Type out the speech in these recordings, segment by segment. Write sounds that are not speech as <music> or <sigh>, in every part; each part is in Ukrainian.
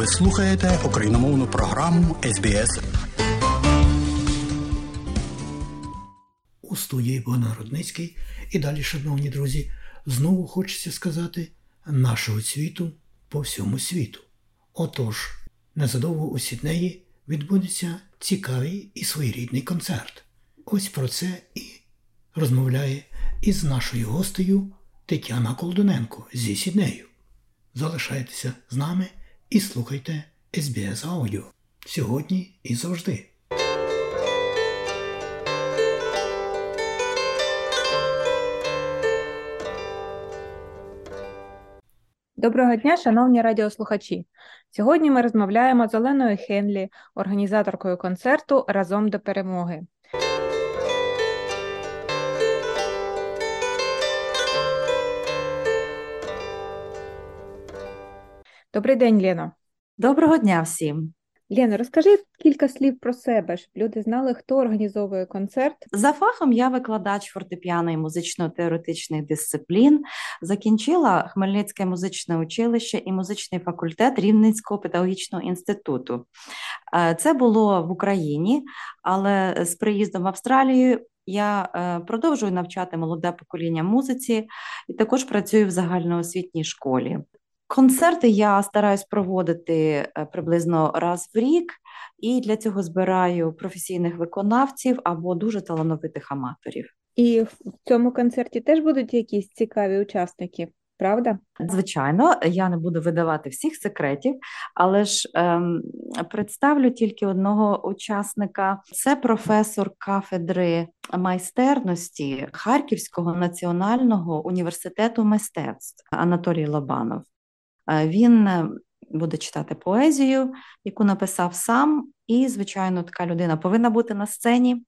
Ви слухаєте україномовну програму СБС. У студії Богдан Рудницький. І далі, шановні друзі, знову хочеться сказати нашого світу по всьому світу. Отож, незадовго у Сіднеї відбудеться цікавий і своєрідний концерт. Ось про це і розмовляє із нашою гостею Тетяна Колдуненко зі Сіднею. Залишайтеся з нами і слухайте SBS Аудіо сьогодні і завжди. Доброго дня, шановні радіослухачі. Сьогодні ми розмовляємо з Оленою Хенлі, організаторкою концерту Разом до перемоги. Добрий день, Лено. Доброго дня всім. Лено, розкажи кілька слів про себе, щоб люди знали, хто організовує концерт. За фахом я викладач фортепіано і музично-теоретичних дисциплін. Закінчила Хмельницьке музичне училище і музичний факультет Рівненського педагогічного інституту. Е, це було в Україні, але з приїздом в Австралію. Я е, продовжую навчати молоде покоління музиці і також працюю в загальноосвітній школі. Концерти я стараюсь проводити е, приблизно раз в рік, і для цього збираю професійних виконавців або дуже талановитих аматорів. І в цьому концерті теж будуть якісь цікаві учасники, правда? Звичайно, я не буду видавати всіх секретів, але ж ем, представлю тільки одного учасника: це професор кафедри майстерності Харківського національного університету мистецтв Анатолій Лобанов. Е, він е, буде читати поезію, яку написав сам, і, звичайно, така людина повинна бути на сцені.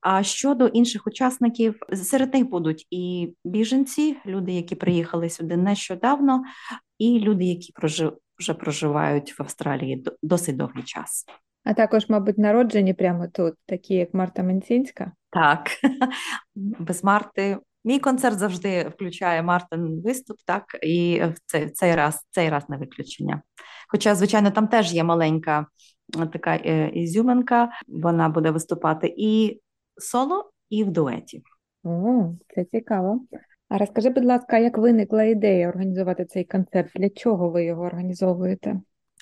А щодо інших учасників, серед них будуть і біженці, люди, які приїхали сюди нещодавно, і люди, які вже проживають в Австралії досить довгий час. А також, мабуть, народжені прямо тут, такі як Марта Менцінська. Так, <laughs> без Марти Мій концерт завжди включає Мартин виступ, так, і в цей, цей раз цей раз не виключення. Хоча, звичайно, там теж є маленька така е, ізюминка, вона буде виступати і соло, і в дуеті. О, Це цікаво. А розкажи, будь ласка, як виникла ідея організувати цей концерт? Для чого ви його організовуєте?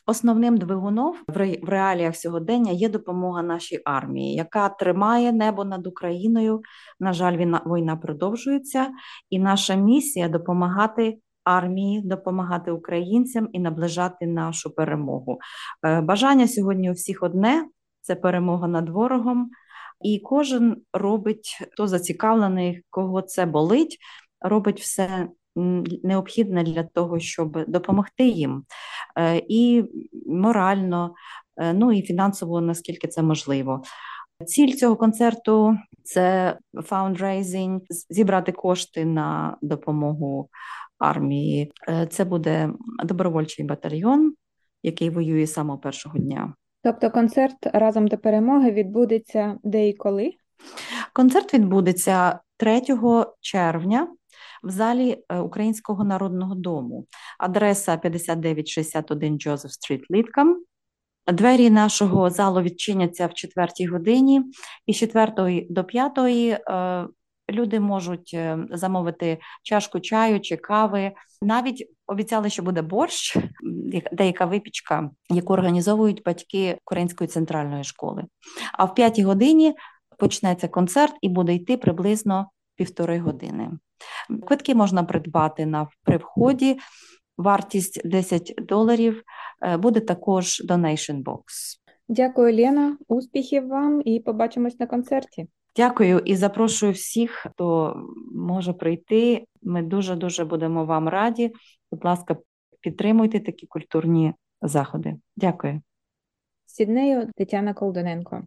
Основним двигуном в реаліях сьогодення є допомога нашій армії, яка тримає небо над Україною. На жаль, війна, продовжується, і наша місія допомагати армії, допомагати українцям і наближати нашу перемогу. Е, бажання сьогодні у всіх одне це перемога над ворогом, і кожен робить хто зацікавлений, кого це болить, робить все необхідне для того, щоб допомогти їм е, і морально, е, ну і фінансово, наскільки це можливо. Ціль цього концерту це фаундрейзинг, зібрати кошти на допомогу армії. Е, це буде добровольчий батальйон, який воює з самого першого дня. Тобто концерт разом до перемоги відбудеться де і коли? Концерт відбудеться 3 червня в залі е, Українського народного дому. Адреса 5961 Джозеф Стріт Літкам. Двері нашого залу відчиняться в четвертій годині, і з 4 до 5 е, люди можуть е, замовити чашку чаю чи кави. Навіть обіцяли, що буде борщ, деяка випічка, яку організовують батьки Української центральної школи. А в п'ятій годині почнеться концерт і буде йти приблизно півтори години. Квитки можна придбати на при вході. Вартість 10 доларів е, буде також donation box. Дякую, Лена. Успіхів вам і побачимось на концерті. Дякую і запрошую всіх, хто може прийти. Ми дуже дуже будемо вам раді. Будь ласка, підтримуйте такі культурні заходи. Дякую. Сіднею Тетяна Колдоненко.